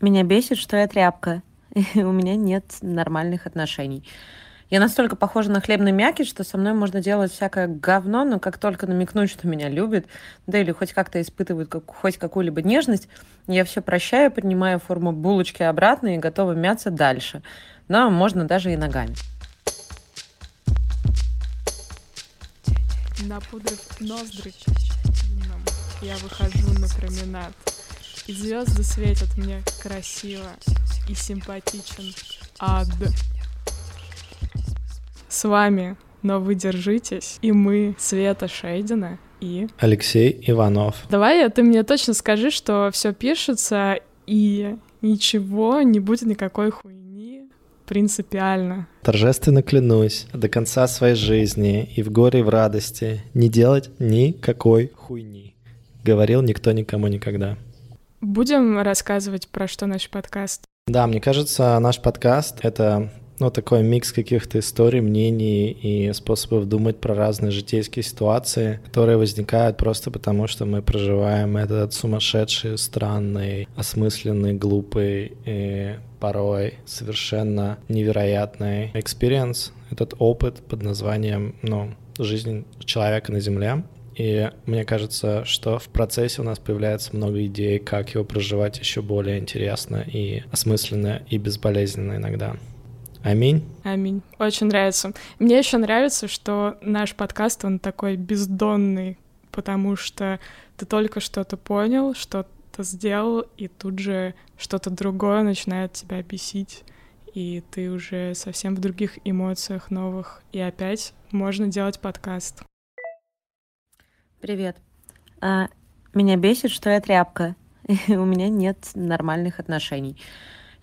Меня бесит, что я тряпка. И у меня нет нормальных отношений. Я настолько похожа на хлебный мякиш, что со мной можно делать всякое говно, но как только намекнуть, что меня любит, да или хоть как-то испытывают как, хоть какую-либо нежность, я все прощаю, поднимаю форму булочки обратно и готова мяться дальше. Но можно даже и ногами. Напудрив ноздри я выхожу на променад. И звезды светят мне красиво и симпатичен ад. С вами, но вы держитесь, и мы, Света Шейдина и... Алексей Иванов. Давай ты мне точно скажи, что все пишется, и ничего не будет никакой хуйни принципиально. Торжественно клянусь до конца своей жизни и в горе, и в радости не делать никакой хуйни. Говорил никто никому никогда. Будем рассказывать про что наш подкаст? Да, мне кажется, наш подкаст — это ну, такой микс каких-то историй, мнений и способов думать про разные житейские ситуации, которые возникают просто потому, что мы проживаем этот сумасшедший, странный, осмысленный, глупый и порой совершенно невероятный experience, этот опыт под названием, ну, жизнь человека на Земле. И мне кажется, что в процессе у нас появляется много идей, как его проживать еще более интересно и осмысленно и безболезненно иногда. Аминь. Аминь. Очень нравится. Мне еще нравится, что наш подкаст, он такой бездонный, потому что ты только что-то понял, что-то сделал, и тут же что-то другое начинает тебя бесить, и ты уже совсем в других эмоциях новых, и опять можно делать подкаст. Привет. А, меня бесит, что я тряпка, и у меня нет нормальных отношений.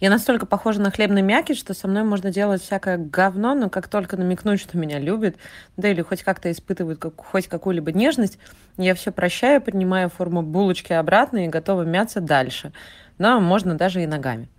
Я настолько похожа на хлебный мякиш, что со мной можно делать всякое говно, но как только намекнуть, что меня любит, да или хоть как-то испытывают как, хоть какую-либо нежность, я все прощаю, поднимаю форму булочки обратно и готова мяться дальше. Но можно даже и ногами.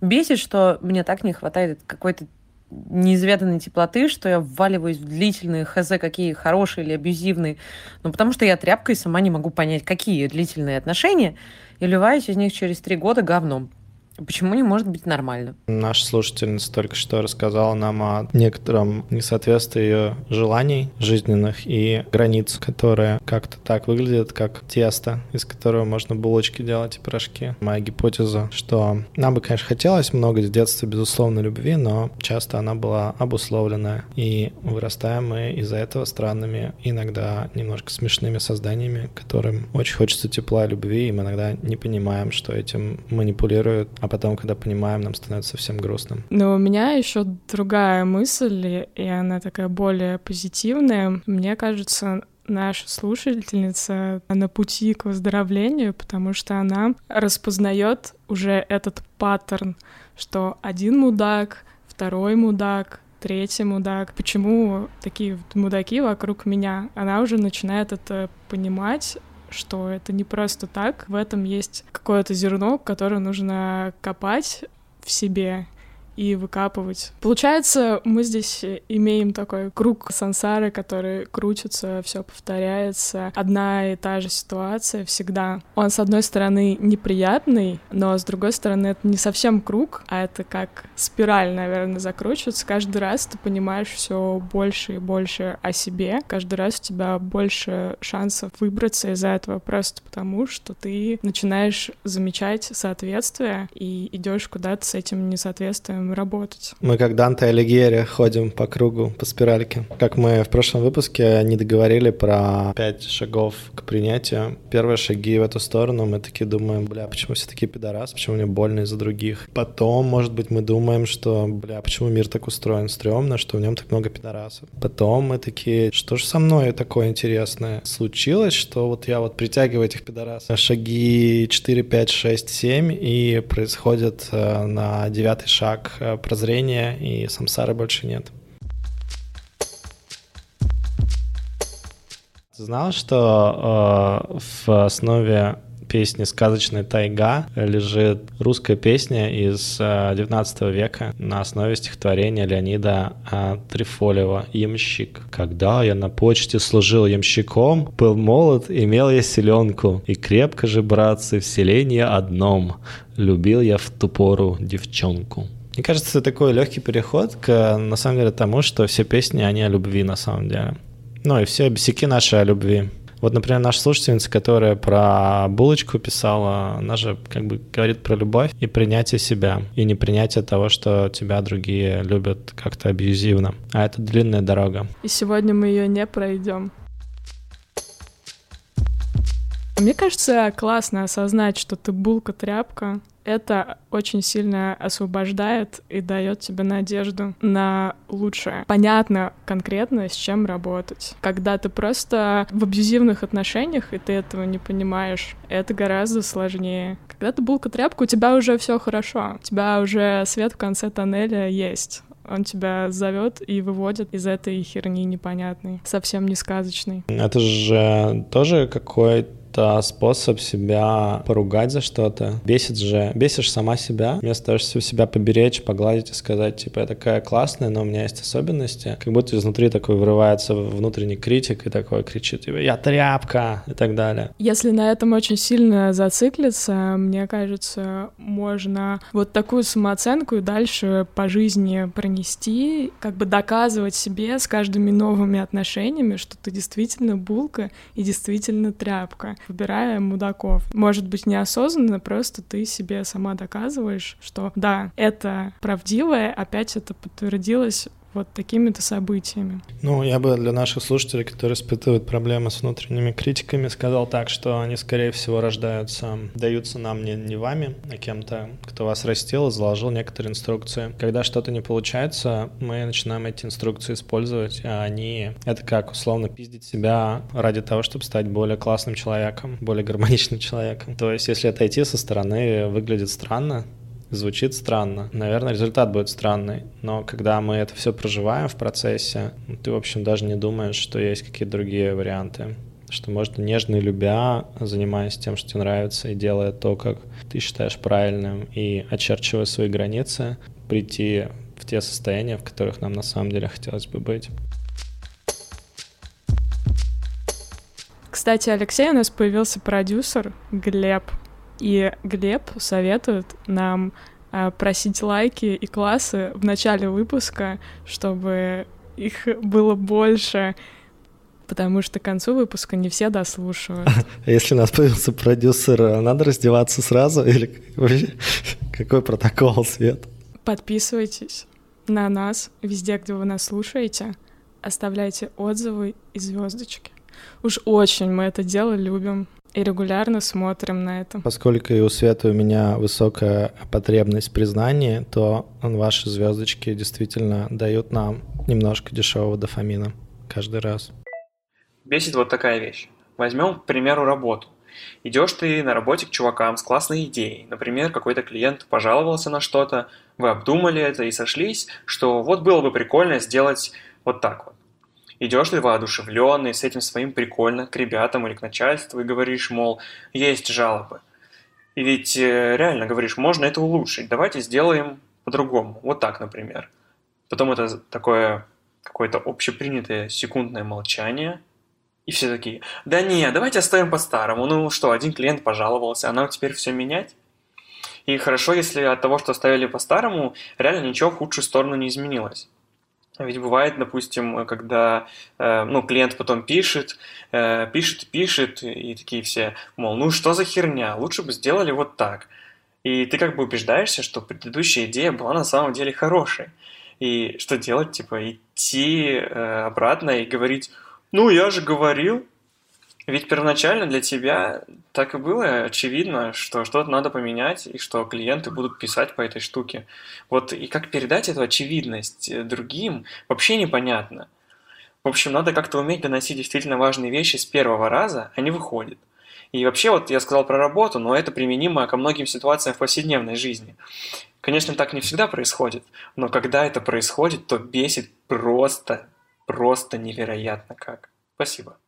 Бесит, что мне так не хватает какой-то неизведанной теплоты, что я вваливаюсь в длительные хз, какие хорошие или абьюзивные, ну, потому что я тряпка и сама не могу понять, какие длительные отношения, и ливаюсь из них через три года говном. Почему не может быть нормально? Наша слушательница только что рассказала нам о некотором несоответствии ее желаний жизненных и границ, которые как-то так выглядят, как тесто, из которого можно булочки делать и пирожки. Моя гипотеза, что нам бы, конечно, хотелось много в детстве, безусловно, любви, но часто она была обусловлена, и вырастаем мы из-за этого странными, иногда немножко смешными созданиями, которым очень хочется тепла и любви, и мы иногда не понимаем, что этим манипулируют, а потом, когда понимаем, нам становится совсем грустно. Но у меня еще другая мысль, и она такая более позитивная. Мне кажется, наша слушательница на пути к выздоровлению, потому что она распознает уже этот паттерн, что один мудак, второй мудак, третий мудак. Почему такие мудаки вокруг меня? Она уже начинает это понимать, что это не просто так. В этом есть какое-то зерно, которое нужно копать в себе и выкапывать. Получается, мы здесь имеем такой круг сансары, который крутится, все повторяется, одна и та же ситуация всегда. Он, с одной стороны, неприятный, но с другой стороны, это не совсем круг, а это как спираль, наверное, закручивается. Каждый раз ты понимаешь все больше и больше о себе. Каждый раз у тебя больше шансов выбраться из этого просто потому, что ты начинаешь замечать соответствие и идешь куда-то с этим несоответствием работать. Мы как Данте Алигьери ходим по кругу, по спиральке. Как мы в прошлом выпуске не договорили про пять шагов к принятию. Первые шаги в эту сторону мы такие думаем, бля, почему все такие пидорасы, почему мне больно из-за других. Потом, может быть, мы думаем, что, бля, почему мир так устроен стрёмно, что в нем так много пидорасов. Потом мы такие, что же со мной такое интересное случилось, что вот я вот притягиваю этих пидорасов. Шаги 4, 5, 6, 7, и происходит э, на девятый шаг Э, прозрения, и самсары больше нет. Знал, что э, в основе песни «Сказочная тайга» лежит русская песня из 19 э, века на основе стихотворения Леонида э, Трифолева «Ямщик». «Когда я на почте служил ямщиком, был молод, имел я селенку, и крепко же, братцы, в селении одном любил я в ту пору девчонку. Мне кажется, это такой легкий переход к, на самом деле, тому, что все песни, они о любви на самом деле. Ну и все бесяки наши о любви. Вот, например, наша слушательница, которая про булочку писала, она же как бы говорит про любовь и принятие себя, и не принятие того, что тебя другие любят как-то абьюзивно. А это длинная дорога. И сегодня мы ее не пройдем. Мне кажется, классно осознать, что ты булка-тряпка. Это очень сильно освобождает и дает тебе надежду на лучшее. Понятно конкретно, с чем работать. Когда ты просто в абьюзивных отношениях, и ты этого не понимаешь, это гораздо сложнее. Когда ты булка-тряпка, у тебя уже все хорошо. У тебя уже свет в конце тоннеля есть он тебя зовет и выводит из этой херни непонятной, совсем не сказочной. Это же тоже какой-то это способ себя поругать за что-то. Бесит же, бесишь сама себя, вместо того, чтобы себя поберечь, погладить и сказать, типа, я такая классная, но у меня есть особенности. Как будто изнутри такой вырывается внутренний критик и такой кричит, типа, я тряпка и так далее. Если на этом очень сильно зациклиться, мне кажется, можно вот такую самооценку и дальше по жизни пронести, как бы доказывать себе с каждыми новыми отношениями, что ты действительно булка и действительно тряпка выбирая мудаков. Может быть, неосознанно, просто ты себе сама доказываешь, что да, это правдивое, опять это подтвердилось вот такими-то событиями. Ну, я бы для наших слушателей, которые испытывают проблемы с внутренними критиками, сказал так, что они, скорее всего, рождаются, даются нам не, не вами, а кем-то, кто вас растил и заложил некоторые инструкции. Когда что-то не получается, мы начинаем эти инструкции использовать, а они... Это как, условно, пиздить себя ради того, чтобы стать более классным человеком, более гармоничным человеком. То есть, если отойти со стороны, выглядит странно, звучит странно. Наверное, результат будет странный. Но когда мы это все проживаем в процессе, ты, в общем, даже не думаешь, что есть какие-то другие варианты что можно нежно и любя, занимаясь тем, что тебе нравится, и делая то, как ты считаешь правильным, и очерчивая свои границы, прийти в те состояния, в которых нам на самом деле хотелось бы быть. Кстати, Алексей, у нас появился продюсер Глеб. И Глеб советует нам э, просить лайки и классы в начале выпуска, чтобы их было больше, потому что к концу выпуска не все дослушивают. А если у нас появился продюсер, надо раздеваться сразу или вообще какой протокол, Свет? Подписывайтесь на нас везде, где вы нас слушаете, оставляйте отзывы и звездочки. Уж очень мы это дело любим и регулярно смотрим на это. Поскольку и у Света у меня высокая потребность в признании, то ваши звездочки действительно дают нам немножко дешевого дофамина каждый раз. Бесит вот такая вещь. Возьмем, к примеру, работу. Идешь ты на работе к чувакам с классной идеей. Например, какой-то клиент пожаловался на что-то, вы обдумали это и сошлись, что вот было бы прикольно сделать вот так вот. Идешь ты воодушевленный, с этим своим прикольно, к ребятам или к начальству и говоришь, мол, есть жалобы. И ведь э, реально говоришь, можно это улучшить, давайте сделаем по-другому. Вот так, например. Потом это такое какое-то общепринятое секундное молчание, и все такие, да не, давайте оставим по-старому. Ну что, один клиент пожаловался, а нам теперь все менять? И хорошо, если от того, что оставили по-старому, реально ничего в худшую сторону не изменилось. Ведь бывает, допустим, когда э, ну, клиент потом пишет, э, пишет, пишет, и такие все, мол, ну что за херня, лучше бы сделали вот так. И ты как бы убеждаешься, что предыдущая идея была на самом деле хорошей. И что делать? Типа идти э, обратно и говорить, ну я же говорил, ведь первоначально для тебя так и было очевидно, что что-то надо поменять, и что клиенты будут писать по этой штуке. Вот и как передать эту очевидность э, другим, вообще непонятно. В общем, надо как-то уметь доносить действительно важные вещи с первого раза, а не выходит. И вообще, вот я сказал про работу, но это применимо ко многим ситуациям в повседневной жизни. Конечно, так не всегда происходит, но когда это происходит, то бесит просто, просто невероятно как. Спасибо.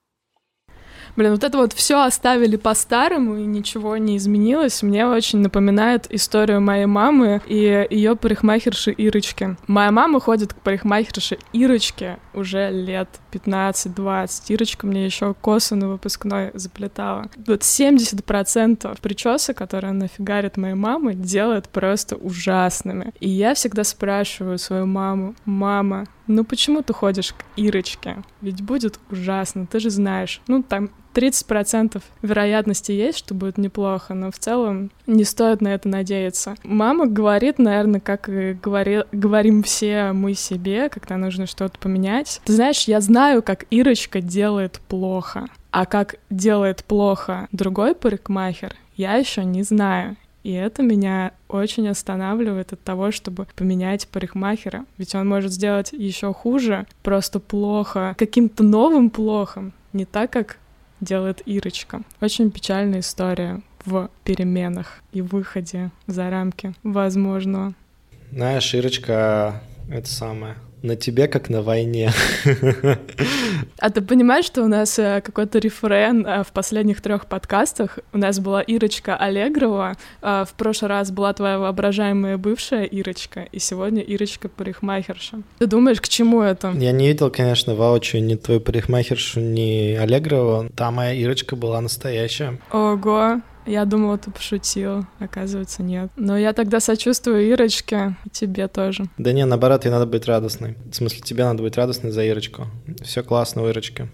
Блин, вот это вот все оставили по-старому, и ничего не изменилось. Мне очень напоминает историю моей мамы и ее парикмахерши Ирочки. Моя мама ходит к парикмахерше Ирочке уже лет 15-20. Ирочка мне еще косу на выпускной заплетала. Вот 70% причесок, которые она фигарит моей мамы, делает просто ужасными. И я всегда спрашиваю свою маму, мама, ну почему ты ходишь к Ирочке? Ведь будет ужасно, ты же знаешь. Ну, там 30% вероятности есть, что будет неплохо, но в целом не стоит на это надеяться. Мама говорит, наверное, как и говори, говорим все мы себе, когда нужно что-то поменять. Ты знаешь, я знаю, как Ирочка делает плохо, а как делает плохо другой парикмахер, я еще не знаю. И это меня очень останавливает от того, чтобы поменять парикмахера. Ведь он может сделать еще хуже, просто плохо, каким-то новым плохом. Не так, как делает Ирочка. Очень печальная история в переменах и выходе за рамки возможного. Знаешь, Ирочка, это самое, на тебе, как на войне. А ты понимаешь, что у нас э, какой-то рефрен э, в последних трех подкастах? У нас была Ирочка Аллегрова, э, в прошлый раз была твоя воображаемая бывшая Ирочка, и сегодня Ирочка парикмахерша. Ты думаешь, к чему это? Я не видел, конечно, воочию ни твою парикмахершу, ни Аллегрова. Та моя Ирочка была настоящая. Ого, я думала, ты пошутил. Оказывается, нет. Но я тогда сочувствую Ирочке, и тебе тоже. Да не, наоборот, ей надо быть радостной. В смысле, тебе надо быть радостной за Ирочку. Все классно у Ирочки.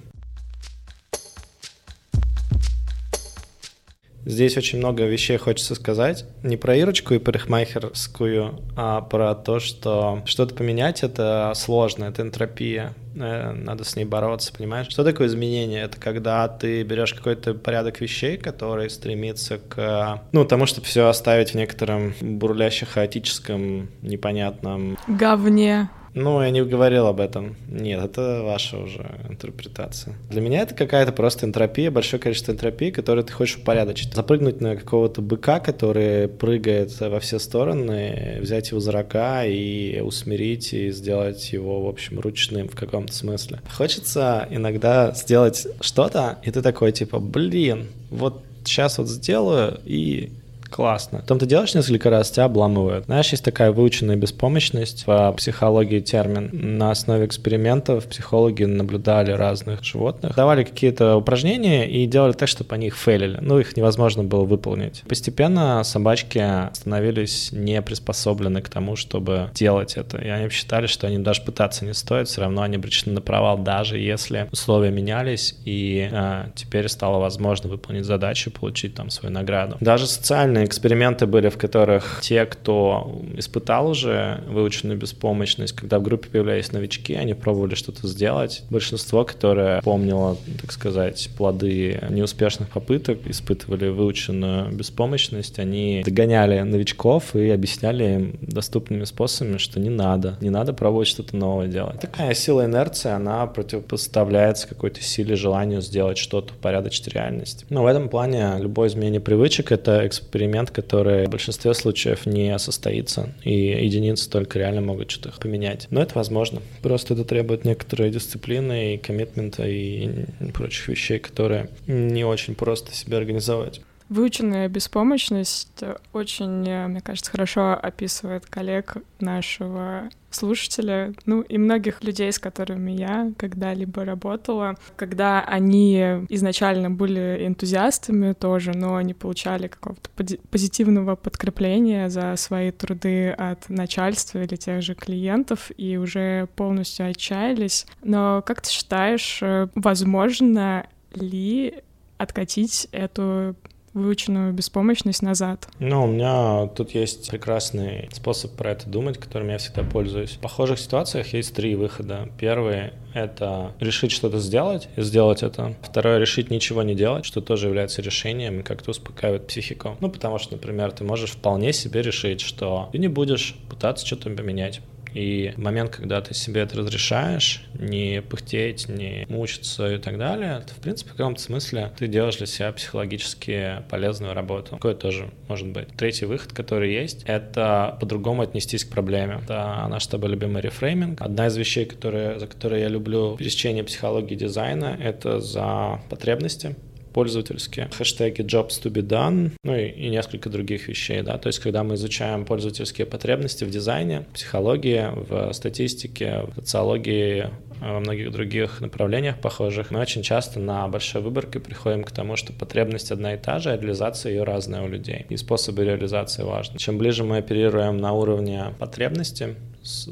Здесь очень много вещей хочется сказать. Не про Ирочку и парикмахерскую, а про то, что что-то поменять — это сложно, это энтропия. Э, надо с ней бороться, понимаешь? Что такое изменение? Это когда ты берешь какой-то порядок вещей, который стремится к, ну, тому, чтобы все оставить в некотором бурляще хаотическом, непонятном... Говне. Ну, я не говорил об этом. Нет, это ваша уже интерпретация. Для меня это какая-то просто энтропия, большое количество энтропии, которую ты хочешь упорядочить. Запрыгнуть на какого-то быка, который прыгает во все стороны, взять его за рога и усмирить, и сделать его, в общем, ручным в каком-то смысле. Хочется иногда сделать что-то, и ты такой, типа, блин, вот сейчас вот сделаю, и Классно. Потом ты делаешь несколько раз, тебя обламывают. Знаешь, есть такая выученная беспомощность в психологии термин. На основе экспериментов психологи наблюдали разных животных, давали какие-то упражнения и делали так, чтобы они их фейлили. Ну, их невозможно было выполнить. Постепенно собачки становились не приспособлены к тому, чтобы делать это. И они считали, что они даже пытаться не стоит, все равно они обречены на провал, даже если условия менялись, и э, теперь стало возможно выполнить задачу, получить там свою награду. Даже социальные Разные эксперименты были, в которых те, кто испытал уже выученную беспомощность, когда в группе появлялись новички, они пробовали что-то сделать. Большинство, которое помнило, так сказать, плоды неуспешных попыток, испытывали выученную беспомощность, они догоняли новичков и объясняли им доступными способами, что не надо, не надо пробовать что-то новое делать. Такая сила инерции, она противопоставляется какой-то силе, желанию сделать что-то, упорядочить реальность. Но в этом плане любое изменение привычек — это эксперимент эксперимент, который в большинстве случаев не состоится, и единицы только реально могут что-то поменять. Но это возможно. Просто это требует некоторой дисциплины и коммитмента и прочих вещей, которые не очень просто себе организовать. Выученная беспомощность очень, мне кажется, хорошо описывает коллег нашего слушателя, ну и многих людей, с которыми я когда-либо работала, когда они изначально были энтузиастами тоже, но они получали какого-то позитивного подкрепления за свои труды от начальства или тех же клиентов и уже полностью отчаялись. Но как ты считаешь, э, возможно ли откатить эту выученную беспомощность назад? Ну, у меня тут есть прекрасный способ про это думать, которым я всегда пользуюсь. В похожих ситуациях есть три выхода. Первый — это решить что-то сделать и сделать это. Второе — решить ничего не делать, что тоже является решением и как-то успокаивает психику. Ну, потому что, например, ты можешь вполне себе решить, что ты не будешь пытаться что-то поменять И момент, когда ты себе это разрешаешь, не пыхтеть, не мучиться и так далее, то, в принципе, в каком-то смысле ты делаешь для себя психологически полезную работу. Такое тоже может быть. Третий выход, который есть, это по-другому отнестись к проблеме. Это наш с тобой любимый рефрейминг. Одна из вещей, которые, за которые я люблю пересечение психологии дизайна, это за потребности пользовательские хэштеги jobs to be done, ну и, и несколько других вещей, да, то есть когда мы изучаем пользовательские потребности в дизайне, психологии, в статистике, в социологии, во многих других направлениях похожих, мы очень часто на большой выборке приходим к тому, что потребность одна и та же, а реализация ее разная у людей. И способы реализации важны. Чем ближе мы оперируем на уровне потребности,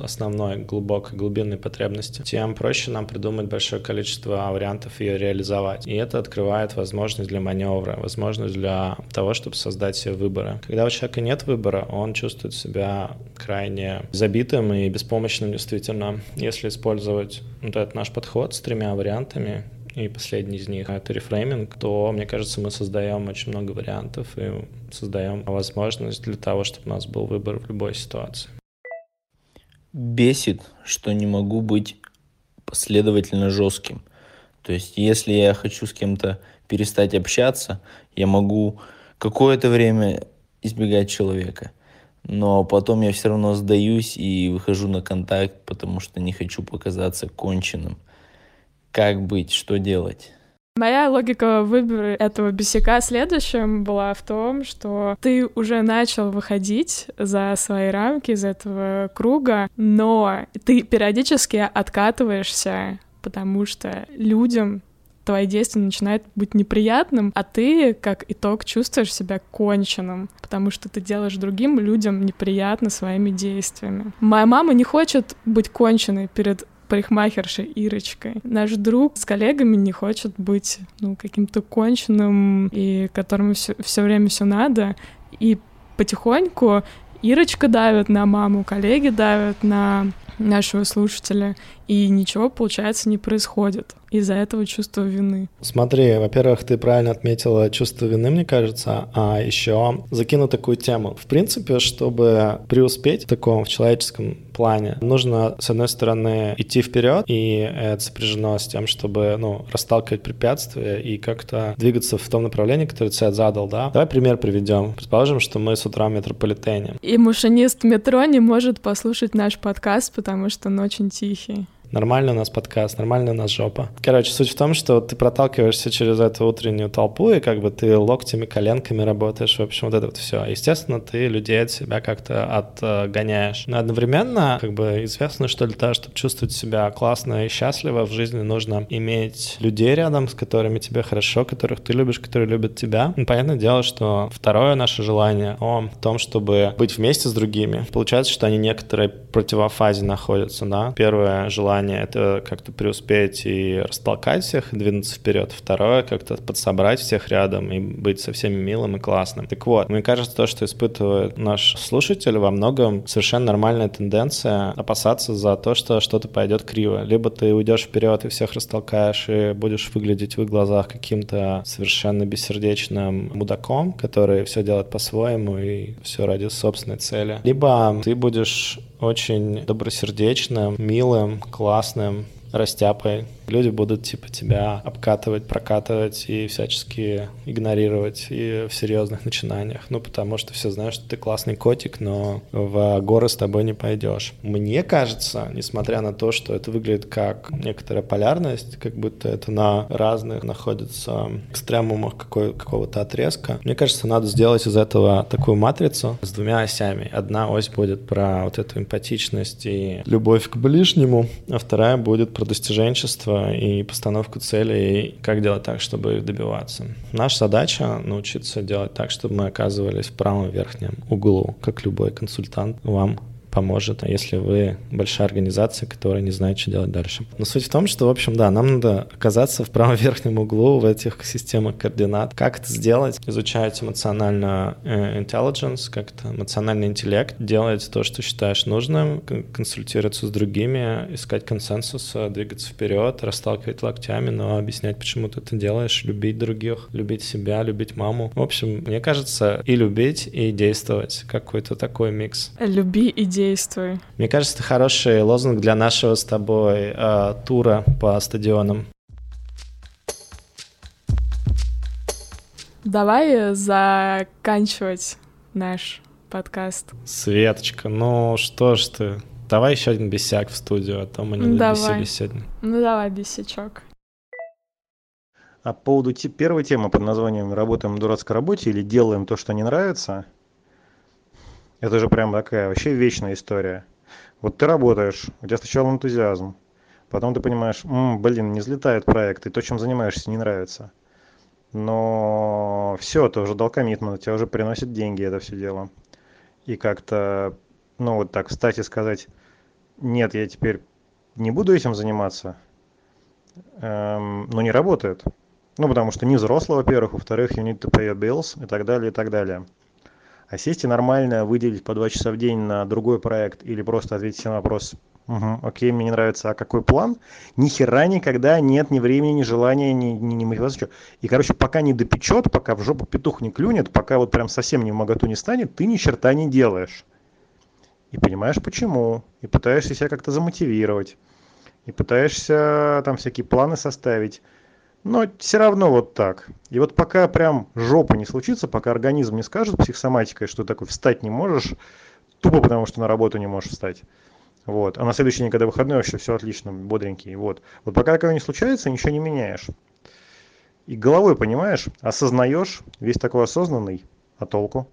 основной глубокой глубинной потребности, тем проще нам придумать большое количество вариантов ее реализовать. И это открывает возможность для маневра, возможность для того, чтобы создать себе выборы. Когда у человека нет выбора, он чувствует себя крайне забитым и беспомощным действительно. Если использовать вот этот наш подход с тремя вариантами, и последний из них — это рефрейминг, то, мне кажется, мы создаем очень много вариантов и создаем возможность для того, чтобы у нас был выбор в любой ситуации бесит, что не могу быть последовательно жестким. То есть, если я хочу с кем-то перестать общаться, я могу какое-то время избегать человека. Но потом я все равно сдаюсь и выхожу на контакт, потому что не хочу показаться конченным. Как быть, что делать? Моя логика выбора этого бесяка следующим была в том, что ты уже начал выходить за свои рамки из этого круга, но ты периодически откатываешься, потому что людям твои действия начинают быть неприятным, а ты, как итог, чувствуешь себя конченным, потому что ты делаешь другим людям неприятно своими действиями. Моя мама не хочет быть конченной перед парикмахершей Ирочкой. Наш друг с коллегами не хочет быть ну, каким-то конченным и которому все, время все надо. И потихоньку Ирочка давит на маму, коллеги давят на нашего слушателя, и ничего, получается, не происходит. Из-за этого чувство вины. Смотри, во-первых, ты правильно отметила чувство вины, мне кажется, а еще закину такую тему. В принципе, чтобы преуспеть в таком в человеческом плане, нужно, с одной стороны, идти вперед, и это сопряжено с тем, чтобы, ну, расталкивать препятствия и как-то двигаться в том направлении, которое ты задал, да? Давай пример приведем. Предположим, что мы с утра в метрополитене. И машинист метро не может послушать наш подкаст, потому что он очень тихий. Нормально у нас подкаст, нормально у нас жопа. Короче, суть в том, что ты проталкиваешься через эту утреннюю толпу, и как бы ты локтями, коленками работаешь, в общем, вот это вот все. Естественно, ты людей от себя как-то отгоняешь. Но одновременно, как бы, известно, что для того, чтобы чувствовать себя классно и счастливо в жизни, нужно иметь людей рядом, с которыми тебе хорошо, которых ты любишь, которые любят тебя. Ну, понятное дело, что второе наше желание о том, чтобы быть вместе с другими. Получается, что они некоторые противофазе находятся, да. Первое желание желание — это как-то преуспеть и растолкать всех, и двинуться вперед. Второе — как-то подсобрать всех рядом и быть со всеми милым и классным. Так вот, мне кажется, то, что испытывает наш слушатель, во многом совершенно нормальная тенденция опасаться за то, что что-то пойдет криво. Либо ты уйдешь вперед и всех растолкаешь, и будешь выглядеть в их глазах каким-то совершенно бессердечным мудаком, который все делает по-своему и все ради собственной цели. Либо ты будешь очень добросердечным, милым, классным, растяпой. Люди будут типа тебя обкатывать, прокатывать и всячески игнорировать и в серьезных начинаниях. Ну, потому что все знают, что ты классный котик, но в горы с тобой не пойдешь. Мне кажется, несмотря на то, что это выглядит как некоторая полярность, как будто это на разных находится экстремумах какой, какого-то отрезка, мне кажется, надо сделать из этого такую матрицу с двумя осями. Одна ось будет про вот эту эмпатичность и любовь к ближнему, а вторая будет про достиженчество и постановку целей, и как делать так, чтобы их добиваться. Наша задача — научиться делать так, чтобы мы оказывались в правом верхнем углу, как любой консультант вам поможет, а если вы большая организация, которая не знает, что делать дальше. Но суть в том, что, в общем, да, нам надо оказаться в правом верхнем углу в этих системах координат. Как это сделать? Изучать эмоционально э, intelligence, как-то эмоциональный интеллект, делать то, что считаешь нужным, консультироваться с другими, искать консенсус, двигаться вперед, расталкивать локтями, но объяснять, почему ты это делаешь, любить других, любить себя, любить маму. В общем, мне кажется, и любить, и действовать. Какой-то такой микс. Люби и действуй действуй. Мне кажется, это хороший лозунг для нашего с тобой э, тура по стадионам. Давай заканчивать наш подкаст. Светочка, ну что ж ты, давай еще один бесяк в студию, а то мы не бесились сегодня. Ну давай, бесячок. А по поводу первой темы под названием «Работаем на дурацкой работе» или «Делаем то, что не нравится», это же прям такая вообще вечная история. Вот ты работаешь, у тебя сначала энтузиазм, потом ты понимаешь, «М, блин, не взлетает проект, и то, чем занимаешься, не нравится. Но все, ты уже дал коммитмент, тебя уже приносит деньги это все дело. И как-то, ну вот так встать и сказать, нет, я теперь не буду этим заниматься, эм, ну не работает. Ну, потому что не взрослый, во-первых, во-вторых, you need to pay your bills и так далее, и так далее. А сесть и нормально выделить по два часа в день на другой проект или просто ответить на вопрос, угу, окей, мне не нравится, а какой план? Ни хера никогда нет ни времени, ни желания, ни, ни, ни мотивации. И, короче, пока не допечет, пока в жопу петух не клюнет, пока вот прям совсем не в моготу не станет, ты ни черта не делаешь. И понимаешь почему, и пытаешься себя как-то замотивировать, и пытаешься там всякие планы составить. Но все равно вот так. И вот пока прям жопа не случится, пока организм не скажет психосоматикой, что такой встать не можешь, тупо потому что на работу не можешь встать. Вот. А на следующий день, когда выходной, вообще все отлично, бодренький. Вот. Вот пока такого не случается, ничего не меняешь. И головой понимаешь, осознаешь, весь такой осознанный, а толку?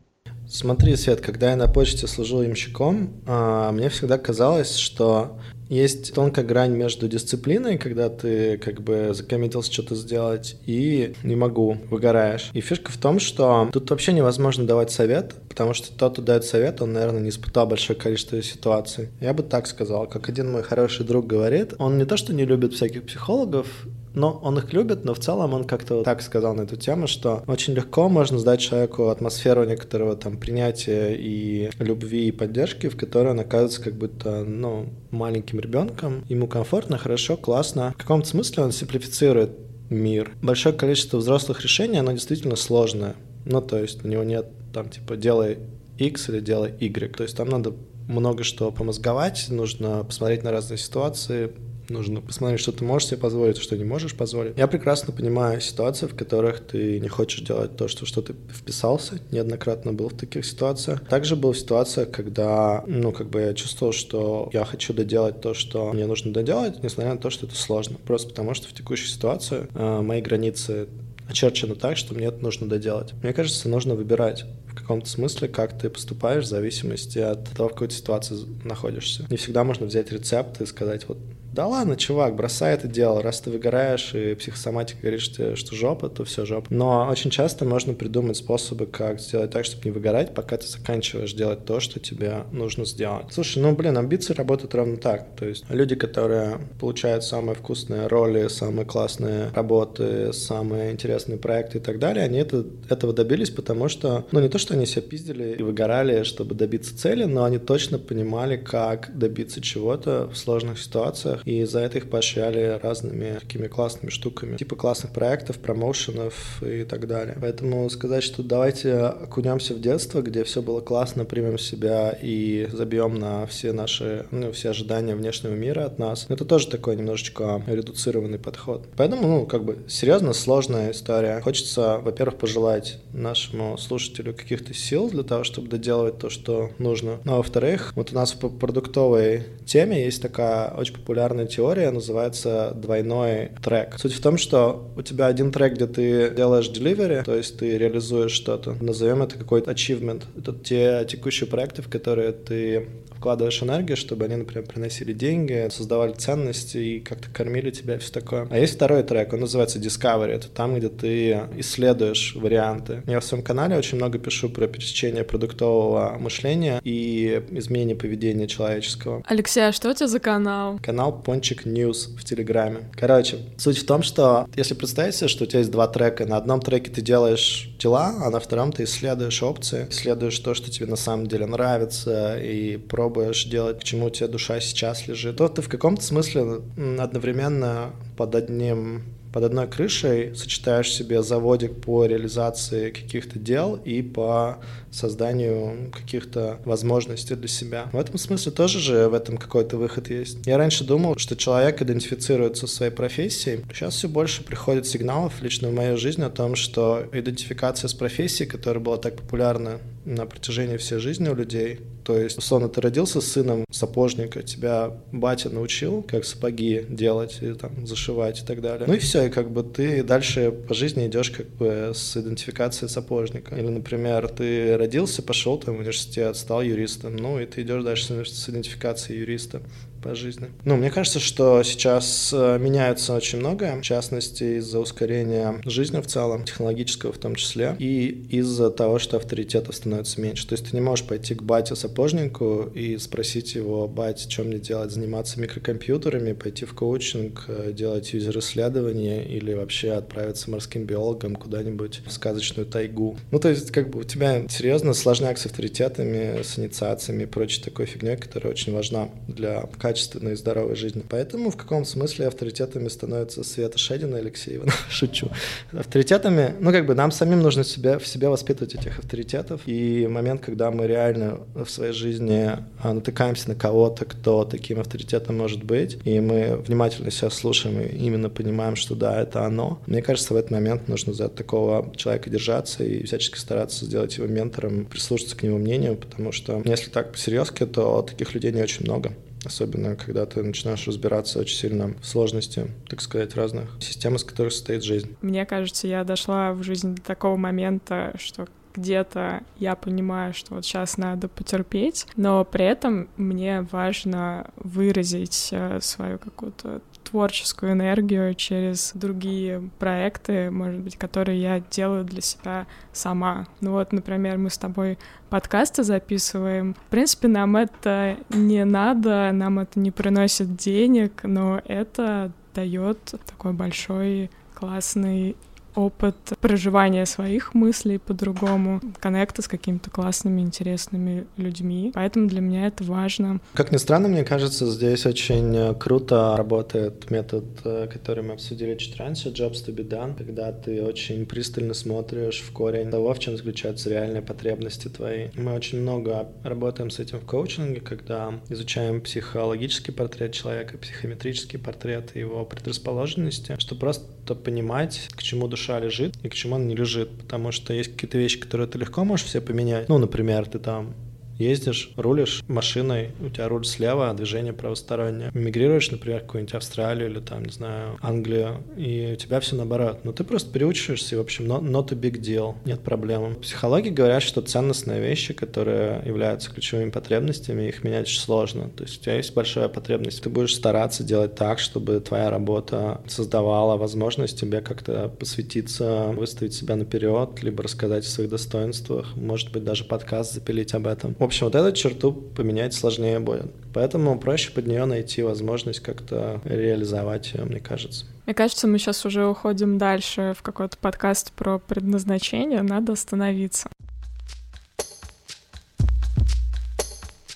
Смотри, Свет, когда я на почте служил ямщиком, а, мне всегда казалось, что есть тонкая грань между дисциплиной, когда ты как бы закоммитился что-то сделать, и не могу, выгораешь. И фишка в том, что тут вообще невозможно давать совет, потому что тот, кто дает совет, он, наверное, не испытал большое количество ситуаций. Я бы так сказал, как один мой хороший друг говорит, он не то, что не любит всяких психологов, но он их любит, но в целом он как-то так сказал на эту тему, что очень легко можно сдать человеку атмосферу некоторого там принятия и любви и поддержки, в которой он оказывается как будто, ну, маленьким ребенком. Ему комфортно, хорошо, классно. В каком-то смысле он симплифицирует мир. Большое количество взрослых решений, оно действительно сложное. Ну, то есть у него нет там типа делай X или делай Y. То есть там надо много что помозговать, нужно посмотреть на разные ситуации, нужно посмотреть, что ты можешь себе позволить, что не можешь позволить. Я прекрасно понимаю ситуации, в которых ты не хочешь делать то, что, что ты вписался. Неоднократно был в таких ситуациях. Также был в ситуациях, когда, ну, как бы я чувствовал, что я хочу доделать то, что мне нужно доделать, несмотря на то, что это сложно. Просто потому, что в текущей ситуации э, мои границы очерчено так, что мне это нужно доделать. Мне кажется, нужно выбирать в каком-то смысле, как ты поступаешь в зависимости от того, в какой ситуации находишься. Не всегда можно взять рецепт и сказать, вот да ладно, чувак, бросай это дело. Раз ты выгораешь, и психосоматика говорит, что, что жопа, то все жопа. Но очень часто можно придумать способы, как сделать так, чтобы не выгорать, пока ты заканчиваешь делать то, что тебе нужно сделать. Слушай, ну, блин, амбиции работают ровно так. То есть люди, которые получают самые вкусные роли, самые классные работы, самые интересные проекты и так далее, они это, этого добились, потому что, ну, не то, что они себя пиздили и выгорали, чтобы добиться цели, но они точно понимали, как добиться чего-то в сложных ситуациях, и за это их поощряли разными такими классными штуками, типа классных проектов, промоушенов и так далее. Поэтому сказать, что давайте окунемся в детство, где все было классно, примем себя и забьем на все наши, ну, все ожидания внешнего мира от нас, это тоже такой немножечко редуцированный подход. Поэтому, ну, как бы, серьезно сложная история. Хочется, во-первых, пожелать нашему слушателю каких-то сил для того, чтобы доделывать то, что нужно. Ну, а во-вторых, вот у нас в продуктовой теме есть такая очень популярная теория, называется двойной трек. Суть в том, что у тебя один трек, где ты делаешь delivery, то есть ты реализуешь что-то. Назовем это какой-то achievement. Это те текущие проекты, в которые ты вкладываешь энергию, чтобы они, например, приносили деньги, создавали ценности и как-то кормили тебя и все такое. А есть второй трек, он называется Discovery. Это там, где ты исследуешь варианты. Я в своем канале очень много пишу про пересечение продуктового мышления и изменение поведения человеческого. Алексей, а что у тебя за канал? Канал Пончик News в Телеграме. Короче, суть в том, что если представить себе, что у тебя есть два трека, на одном треке ты делаешь дела, а на втором ты исследуешь опции, исследуешь то, что тебе на самом деле нравится, и пробуешь делать, к чему у тебя душа сейчас лежит, то ты в каком-то смысле одновременно под одним под одной крышей сочетаешь себе заводик по реализации каких-то дел и по созданию каких-то возможностей для себя. В этом смысле тоже же в этом какой-то выход есть. Я раньше думал, что человек идентифицируется со своей профессией. Сейчас все больше приходит сигналов лично в моей жизни о том, что идентификация с профессией, которая была так популярна на протяжении всей жизни у людей, то есть, условно, ты родился сыном сапожника, тебя батя научил, как сапоги делать и там зашивать и так далее. Ну и все, и как бы ты дальше по жизни идешь как бы с идентификацией сапожника. Или, например, ты родился, пошел там в университет, стал юристом, ну и ты идешь дальше с идентификацией юриста по жизни. Ну, мне кажется, что сейчас э, меняется очень многое, в частности, из-за ускорения жизни в целом, технологического в том числе, и из-за того, что авторитетов становится меньше. То есть ты не можешь пойти к бате-сапожнику и спросить его, бать, что мне делать, заниматься микрокомпьютерами, пойти в коучинг, э, делать юзер-исследования или вообще отправиться морским биологом куда-нибудь в сказочную тайгу. Ну, то есть, как бы у тебя серьезно сложняк с авторитетами, с инициациями и прочей такой фигней, которая очень важна для качества качественной и здоровой жизни. Поэтому в каком смысле авторитетами становятся Света Шедина и Алексей Иванов. Шучу. Авторитетами, ну как бы нам самим нужно себя, в себе воспитывать этих авторитетов. И момент, когда мы реально в своей жизни а, натыкаемся на кого-то, кто таким авторитетом может быть, и мы внимательно себя слушаем и именно понимаем, что да, это оно. Мне кажется, в этот момент нужно за такого человека держаться и всячески стараться сделать его ментором, прислушаться к его мнению, потому что если так по-серьезки, то таких людей не очень много особенно когда ты начинаешь разбираться очень сильно в сложности, так сказать, разных систем, из которых состоит жизнь. Мне кажется, я дошла в жизни до такого момента, что где-то я понимаю, что вот сейчас надо потерпеть, но при этом мне важно выразить э, свою какую-то творческую энергию через другие проекты, может быть, которые я делаю для себя сама. Ну вот, например, мы с тобой подкасты записываем. В принципе, нам это не надо, нам это не приносит денег, но это дает такой большой классный опыт проживания своих мыслей по-другому, коннекта с какими-то классными, интересными людьми. Поэтому для меня это важно. Как ни странно, мне кажется, здесь очень э, круто работает метод, э, который мы обсудили чуть раньше, jobs to be done, когда ты очень пристально смотришь в корень того, в чем заключаются реальные потребности твои. Мы очень много работаем с этим в коучинге, когда изучаем психологический портрет человека, психометрический портрет его предрасположенности, чтобы просто понимать, к чему душа лежит и к чему она не лежит. Потому что есть какие-то вещи, которые ты легко можешь все поменять. Ну, например, ты там ездишь, рулишь машиной, у тебя руль слева, а движение правостороннее. Мигрируешь, например, в какую-нибудь Австралию или там, не знаю, Англию, и у тебя все наоборот. Но ты просто переучиваешься, и, в общем, not, not a big deal, нет проблем. Психологи говорят, что ценностные вещи, которые являются ключевыми потребностями, их менять очень сложно. То есть у тебя есть большая потребность, ты будешь стараться делать так, чтобы твоя работа создавала возможность тебе как-то посвятиться, выставить себя наперед, либо рассказать о своих достоинствах, может быть, даже подкаст запилить об этом. В общем, вот эту черту поменять сложнее будет. Поэтому проще под нее найти возможность как-то реализовать ее, мне кажется. Мне кажется, мы сейчас уже уходим дальше в какой-то подкаст про предназначение. Надо остановиться.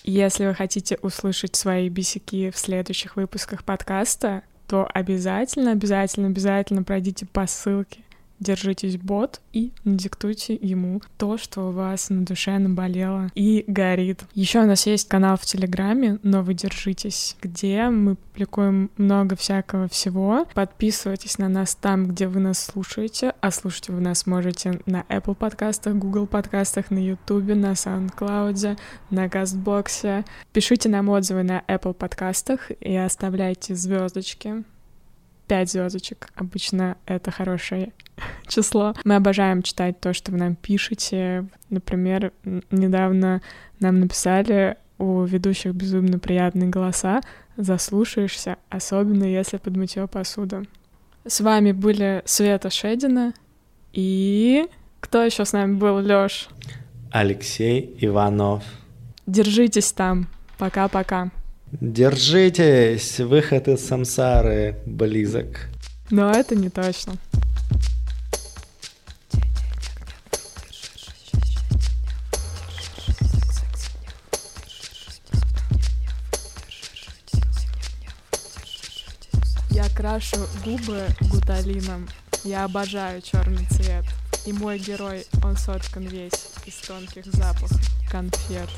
Если вы хотите услышать свои бисики в следующих выпусках подкаста, то обязательно, обязательно, обязательно пройдите по ссылке держитесь бот и диктуйте ему то, что у вас на душе наболело и горит. Еще у нас есть канал в Телеграме, но вы держитесь, где мы публикуем много всякого всего. Подписывайтесь на нас там, где вы нас слушаете, а слушать вы нас можете на Apple подкастах, Google подкастах, на YouTube, на SoundCloud, на Кастбоксе. Пишите нам отзывы на Apple подкастах и оставляйте звездочки. Пять звездочек. Обычно это хорошее число. Мы обожаем читать то, что вы нам пишете. Например, недавно нам написали у ведущих безумно приятные голоса. Заслушаешься, особенно если под мытье посуду. С вами были Света Шедина и... Кто еще с нами был, Лёш? Алексей Иванов. Держитесь там. Пока-пока. Держитесь! Выход из самсары близок. Но это не точно. Крашу губы гуталином. Я обожаю черный цвет. И мой герой, он соткан весь из тонких запахов конфет.